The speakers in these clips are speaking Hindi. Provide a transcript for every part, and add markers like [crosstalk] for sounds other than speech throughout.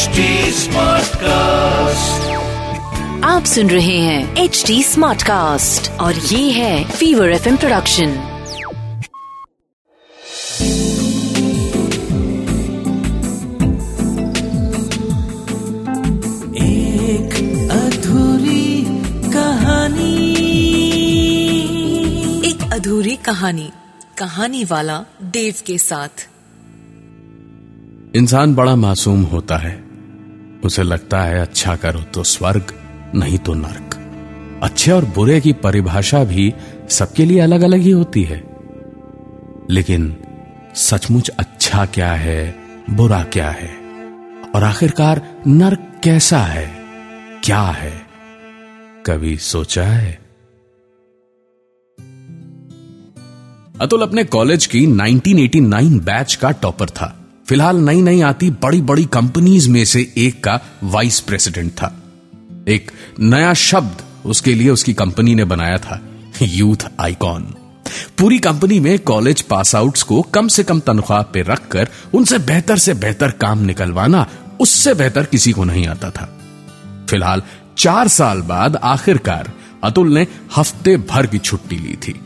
HD कास्ट आप सुन रहे हैं एच डी स्मार्ट कास्ट और ये है फीवर एफ़ प्रोडक्शन एक अधूरी कहानी। एक अधूरी कहानी कहानी वाला देव के साथ। इंसान बड़ा मासूम होता है। उसे लगता है अच्छा करो तो स्वर्ग, नहीं तो नरक। अच्छे और बुरे की परिभाषा भी सबके लिए अलग अलग ही होती है। लेकिन सचमुच अच्छा क्या है, बुरा क्या है? और आखिरकार नरक कैसा है, क्या है? कभी सोचा है? अतुल अपने कॉलेज की 1989 बैच का टॉपर था। फ़िलहाल नई नई आती बड़ी बड़ी कंपनीज़ में से एक का वाइस प्रेसिडेंट था। एक नया शब्द उसके लिए उसकी कंपनी ने बनाया था, यूथ आइकॉन। पूरी कंपनी में कॉलेज पास आउट्स को कम से कम तनख्वाह पे रखकर उनसे बेहतर से बेहतर काम निकलवाना उससे बेहतर किसी को नहीं आता था। फ़िलहाल चार साल बाद आखिरकार अतुल ने हफ़्ते भर की छुट्टी ली थी।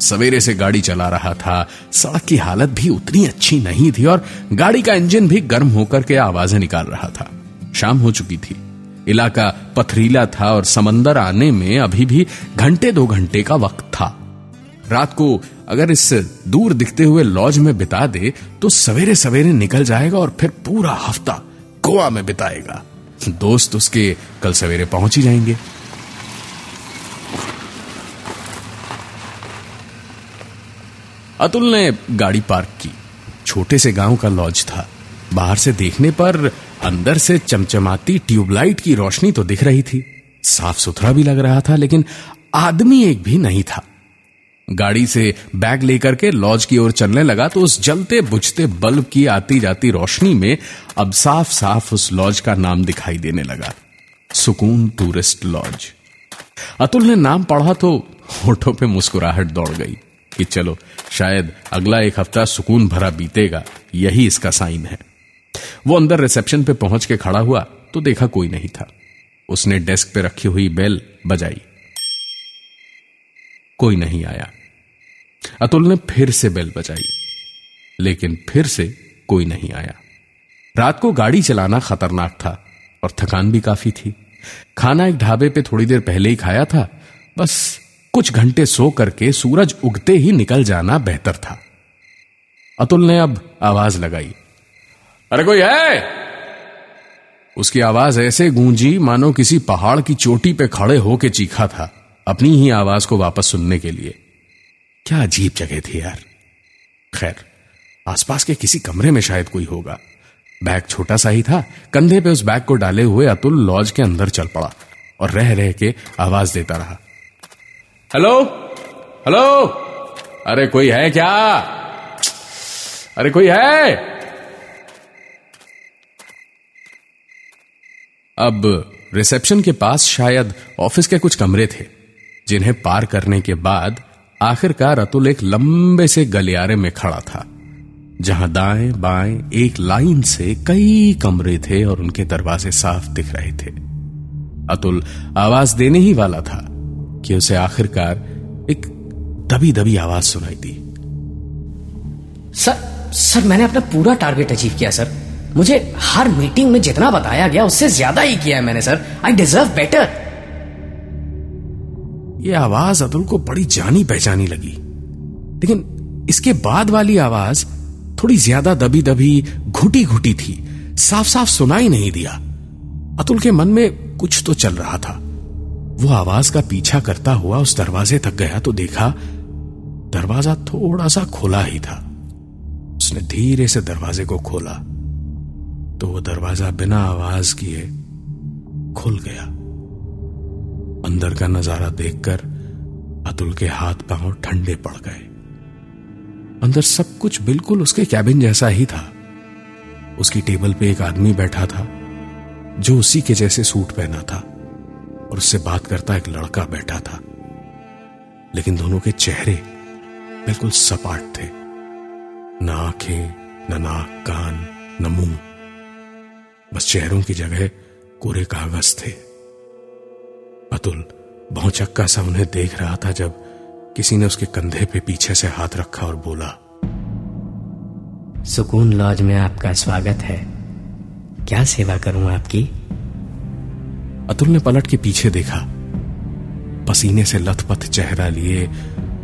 सवेरे से गाड़ी चला रहा था। सड़क की हालत भी उतनी अच्छी नहीं थी और गाड़ी का इंजन भी गर्म होकर के आवाज़ें निकाल रहा था। शाम हो चुकी थी। इलाका पथरीला था और समंदर आने में अभी भी घंटे दो घंटे का वक्त था। रात को अगर इस दूर दिखते हुए लॉज में बिता दे तो सवेरे सवेरे निकल जाएगा और फिर पूरा हफ़्ता गोवा में बिताएगा। दोस्त उसके कल सवेरे पहुँच ही जाएँगे। अतुल ने गाड़ी पार्क की। छोटे से गाँव का लॉज था। बाहर से देखने पर अंदर से चमचमाती ट्यूबलाइट की रोशनी तो दिख रही थी। साफ़ सुथरा भी लग रहा था, लेकिन आदमी एक भी नहीं था। गाड़ी से बैग लेकर के लॉज की ओर चलने लगा तो उस जलते बुझते बल्ब की आती जाती रोशनी में अब साफ़ साफ़ उस लॉज का नाम दिखाई देने लगा। सुकून टूरिस्ट लॉज। अतुल ने नाम पढ़ा तो होठों पे मुस्कुराहट दौड़ गई। कि चलो, शायद अगला एक हफ़्ता सुकून भरा बीतेगा, यही इसका साइन है। वो अंदर रिसेप्शन पे पहुँच के खड़ा हुआ तो देखा कोई नहीं था। उसने डेस्क पे रखी हुई बेल बजाई। कोई नहीं आया। अतुल ने फिर से बेल बजाई, लेकिन फिर से कोई नहीं आया। रात को गाड़ी चलाना खतरनाक था, और थकान भी काफ़ी थी। खाना एक ढाबे पे थोड़ी देर पहले ही खाया था, बस कुछ घंटे सो करके सूरज उगते ही निकल जाना बेहतर था। अतुल ने अब आवाज़ लगाई, अरे कोई है? उसकी आवाज़ ऐसे गूंजी मानो किसी पहाड़ की चोटी पे खड़े होके चीखा था अपनी ही आवाज़ को वापस सुनने के लिए। क्या अजीब जगह थी यार। खैर, आसपास के किसी कमरे में शायद कोई होगा। बैग छोटा सा ही था, कंधे पे उस बैग को डाले हुए अतुल लॉज के अंदर चल पड़ा और रह रह के आवाज़ देता रहा। हेलो हेलो अरे कोई है क्या? अरे कोई है? अब रिसेप्शन के पास शायद ऑफ़िस के कुछ कमरे थे, जिन्हें पार करने के बाद आखिरकार अतुल एक लंबे से गलियारे में खड़ा था, जहाँ दाएँ बाएँ एक लाइन से कई कमरे थे और उनके दरवाजे साफ़ दिख रहे थे। अतुल आवाज़ देने ही वाला था कि उसे आखिरकार एक दबी दबी आवाज़ सुनाई दी। सर सर मैंने अपना पूरा टारगेट अचीव किया सर। मुझे हर मीटिंग में जितना बताया गया उससे ज़्यादा ही किया है मैंने सर। आई डिजर्व बेटर ये आवाज़ अतुल को बड़ी जानी पहचानी लगी। लेकिन इसके बाद वाली आवाज़ थोड़ी ज़्यादा दबी दबी घुटी घुटी थी। साफ़ साफ़ सुनाई नहीं दिया। अतुल के मन में कुछ तो चल रहा था। वो आवाज़ का पीछा करता हुआ उस दरवाजे तक गया तो देखा दरवाज़ा थोड़ा सा खुला ही था। उसने धीरे से दरवाजे को खोला तो वो दरवाज़ा बिना आवाज़ किए खुल गया। अंदर का नज़ारा देखकर अतुल के हाथ पाँव ठंडे पड़ गए। अंदर सब कुछ बिल्कुल उसके कैबिन जैसा ही था। उसकी टेबल पे एक आदमी बैठा था जो उसी के जैसे सूट पहना था। और उससे बात करता एक लड़का बैठा था। लेकिन दोनों के चेहरे बिल्कुल सपाट थे। न आँखें, न नाक, कान, न मुँह। बस चेहरों की जगह कोरे कागज़ थे। अतुल बहुचक्का सा उन्हें देख रहा था जब किसी ने उसके कंधे पे पीछे से हाथ रखा और बोला, सुकून लॉज में आपका स्वागत है। क्या सेवा करूँ आपकी? अतुल ने पलट के पीछे देखा। पसीने से लथपथ चेहरा लिए,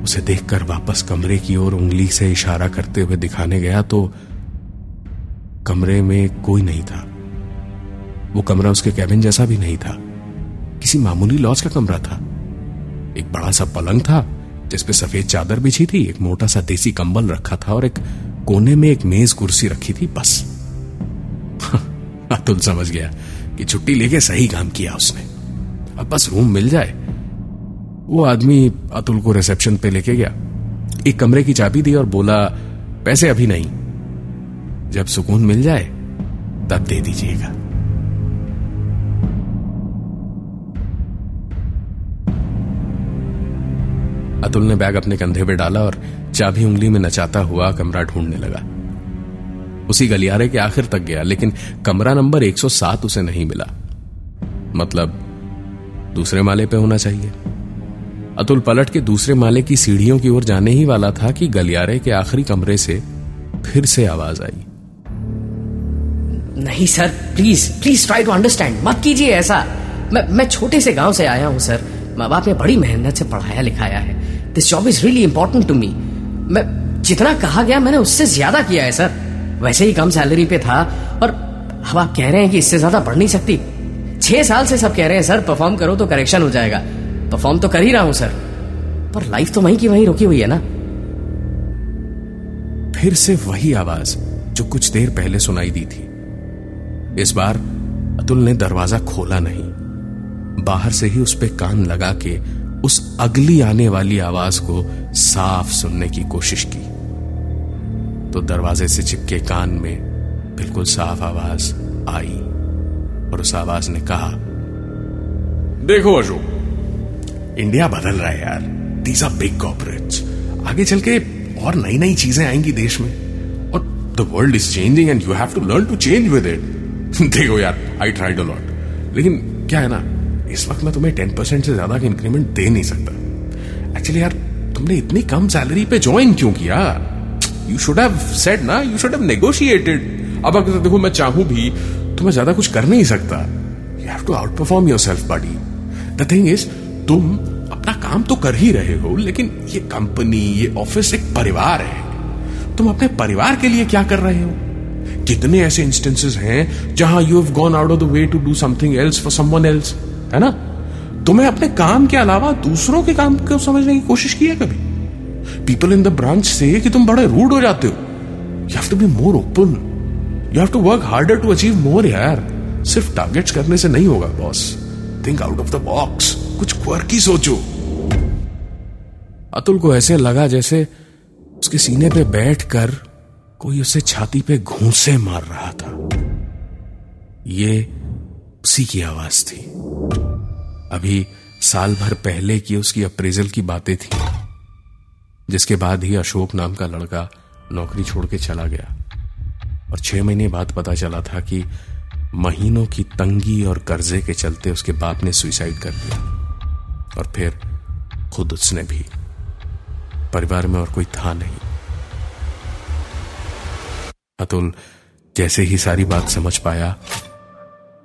उसे देखकर वापस कमरे की ओर उंगली से इशारा करते हुए दिखाने गया तो कमरे में कोई नहीं था। वो कमरा उसके कैबिन जैसा भी नहीं था। किसी मामूली लॉज का कमरा था। एक बड़ा सा पलंग था जिसपे सफ़ेद चादर बिछी थी, एक मोटा सा देसी कंबल रखा था और एक कोने में एक मेज कुर्सी रखी थी, बस। [laughs] अतुल समझ गया। कि छुट्टी लेके सही काम किया उसने। अब बस रूम मिल जाए। वो आदमी अतुल को रिसेप्शन पे लेके गया। एक कमरे की चाबी दी और बोला, पैसे अभी नहीं। जब सुकून मिल जाए, तब दे दीजिएगा। अतुल ने बैग अपने कंधे पे डाला और चाबी उंगली में नचाता हुआ कमरा ढूँढने लगा। उसी गलियारे के आखिर तक गया, लेकिन कमरा नंबर 107 उसे नहीं मिला। मतलब दूसरे माले पे होना चाहिए। अतुल पलट के दूसरे माले की सीढ़ियों की ओर जाने ही वाला था कि गलियारे के आखिरी कमरे से फिर से आवाज़ आई। नहीं, sir please please try to understand मत कीजिए ऐसा। मैं मैं छोटे से गाँव से आया हूँ, सर। माँ बाप ने बड़ी मेहनत से पढ़ाया, लिखाया है। This job is really important to me मैं, जितना कहा गया, मैंने उससे ज़्यादा किया है, सर। वैसे ही कम सैलरी पे था, और अब आप कह रहे हैं कि इससे ज़्यादा बढ़ नहीं सकती। छह साल से सब कह रहे हैं, सर परफॉर्म करो तो करेक्शन हो जाएगा। परफॉर्म तो कर ही रहा हूँ, सर। पर लाइफ तो वहीं की वहीं रुकी हुई है ना। फिर से वही आवाज़ जो कुछ देर पहले सुनाई दी थी। इस बार अतुल ने दरवाज़ा खोला नहीं। बाहर से ही उस पर कान लगा के उस अगली आने वाली आवाज़ को साफ़ सुनने की कोशिश की। तो दरवाजे से चिपके कान में बिल्कुल साफ़ आवाज़ आई और उस आवाज़ ने कहा देखो अशोक। इंडिया बदल रहा है यार। दीज आर बिग कॉपरेट्स आगे चल के और नई नई चीज़ें आएँगी देश में। और the world is changing and you have to learn to change with it देखो यार आई ट्राइड अ लॉट लेकिन क्या है ना इस वक्त मैं तुम्हें टेन परसेंट से ज़्यादा का इंक्रीमेंट दे नहीं सकता। एक्चुअली यार तुमने इतनी कम सैलरी पे ज्वाइन क्यों किया? यू शुड हैव सेड ना यू शुड हैव नेगोशिएटेड अब अगर देखो, मैं चाहूँ भी तो मैं ज़्यादा कुछ कर नहीं सकता। You have to outperform yourself buddy the thing is तुम अपना काम तो कर ही रहे हो, लेकिन ये कंपनी ये ऑफ़िस एक परिवार है। तुम अपने परिवार के लिए क्या कर रहे हो? कितने ऐसे इंस्टेंसेस हैं जहाँ you have gone out of the way to do something else for someone else है ना? तुम्हें अपने काम के अलावा दूसरों के काम को समझने की कोशिश की है कभी? पीपल इन द ब्रांच से कि तुम बड़े रूड हो जाते हो। You have to be more open you have to work harder to achieve more यार। सिर्फ़ टारगेट्स करने से नहीं होगा boss think out of the box कुछ क्वर्की सोचो। अतुल को ऐसे लगा जैसे उसके सीने पे बैठकर कोई उसे छाती पे घूसे मार रहा था। ये उसी की आवाज़ थी। अभी साल भर पहले की उसकी अप्रेजल की बातें थी। जिसके बाद ही अशोक नाम का लड़का नौकरी छोड़ के चला गया। और छह महीने बाद पता चला था कि महीनों की तंगी और कर्जे के चलते उसके बाप ने सुइसाइड कर दिया। और फिर खुद उसने भी। परिवार में और कोई था नहीं। अतुल जैसे ही सारी बात समझ पाया,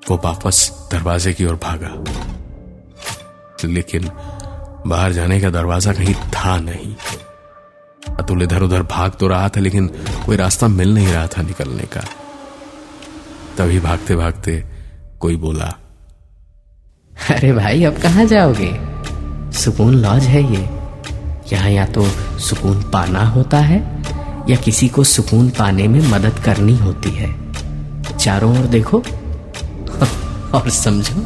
वो वापस दरवाजे की ओर भागा। लेकिन बाहर जाने का दरवाज़ा कहीं था नहीं। अतुल इधर उधर भाग तो रहा था लेकिन कोई रास्ता मिल नहीं रहा था निकलने का। तभी भागते भागते कोई बोला अरे भाई अब कहाँ जाओगे? सुकून लॉज है ये। यहाँ या तो सुकून पाना होता है या किसी को सुकून पाने में मदद करनी होती है। चारों ओर देखो [laughs] और समझो।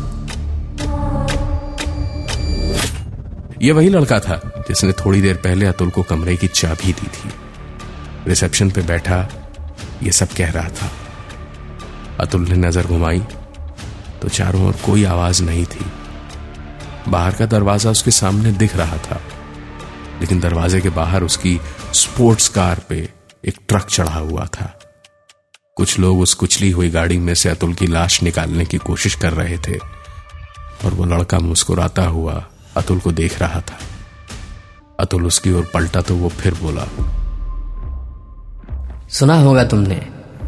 ये वही लड़का था। जिसने थोड़ी देर पहले अतुल को कमरे की चाबी दी थी। रिसेप्शन पे बैठा ये सब कह रहा था। अतुल ने नज़र घुमाई तो चारों ओर कोई आवाज़ नहीं थी। बाहर का दरवाज़ा उसके सामने दिख रहा था, लेकिन दरवाजे के बाहर उसकी स्पोर्ट्स कार पे एक ट्रक चढ़ा हुआ था। कुछ लोग उस कुचली हुई गाड़ी में से अतुल की लाश निकालने की कोशिश कर रहे थे, और वो लड़का मुस्कुराता हुआ अतुल को देख रहा था। अतुल उसकी ओर पलटा तो वो फिर बोला, सुना होगा तुमने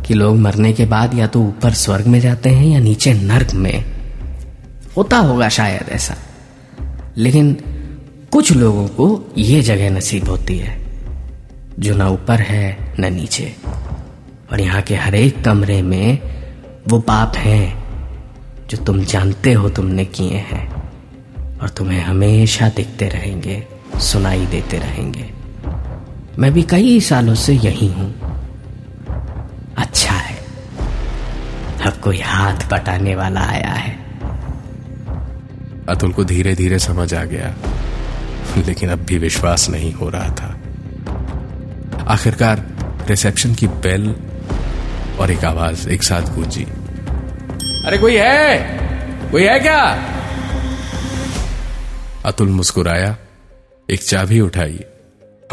कि लोग मरने के बाद या तो ऊपर स्वर्ग में जाते हैं या नीचे नर्क में। होता होगा शायद ऐसा। लेकिन कुछ लोगों को यह जगह नसीब होती है, जो ना ऊपर है, न नीचे। और यहाँ के हर एक कमरे में वो पाप हैं, जो तुम जानते हो तुमने किए हैं, और तुम्हें हमेशा दिखते रहेंगे। सुनाई देते रहेंगे। मैं भी कई सालों से यही हूँ। अच्छा है। अब कोई हाथ बटाने वाला आया है। अतुल को धीरे धीरे समझ आ गया। लेकिन अब भी विश्वास नहीं हो रहा था। आखिरकार रिसेप्शन की बेल और एक आवाज़ एक साथ गूंजी। अरे कोई है? कोई है क्या? अतुल मुस्कुराया। एक चाबी उठाई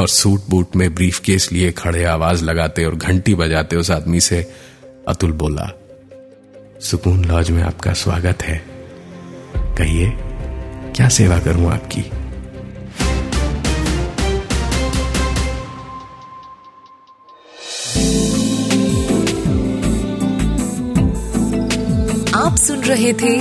और सूट बूट में ब्रीफ केस लिए खड़े आवाज़ लगाते और घंटी बजाते उस आदमी से अतुल बोला, सुकून लॉज में आपका स्वागत है। कहिए, क्या सेवा करूँ आपकी? आप सुन रहे थे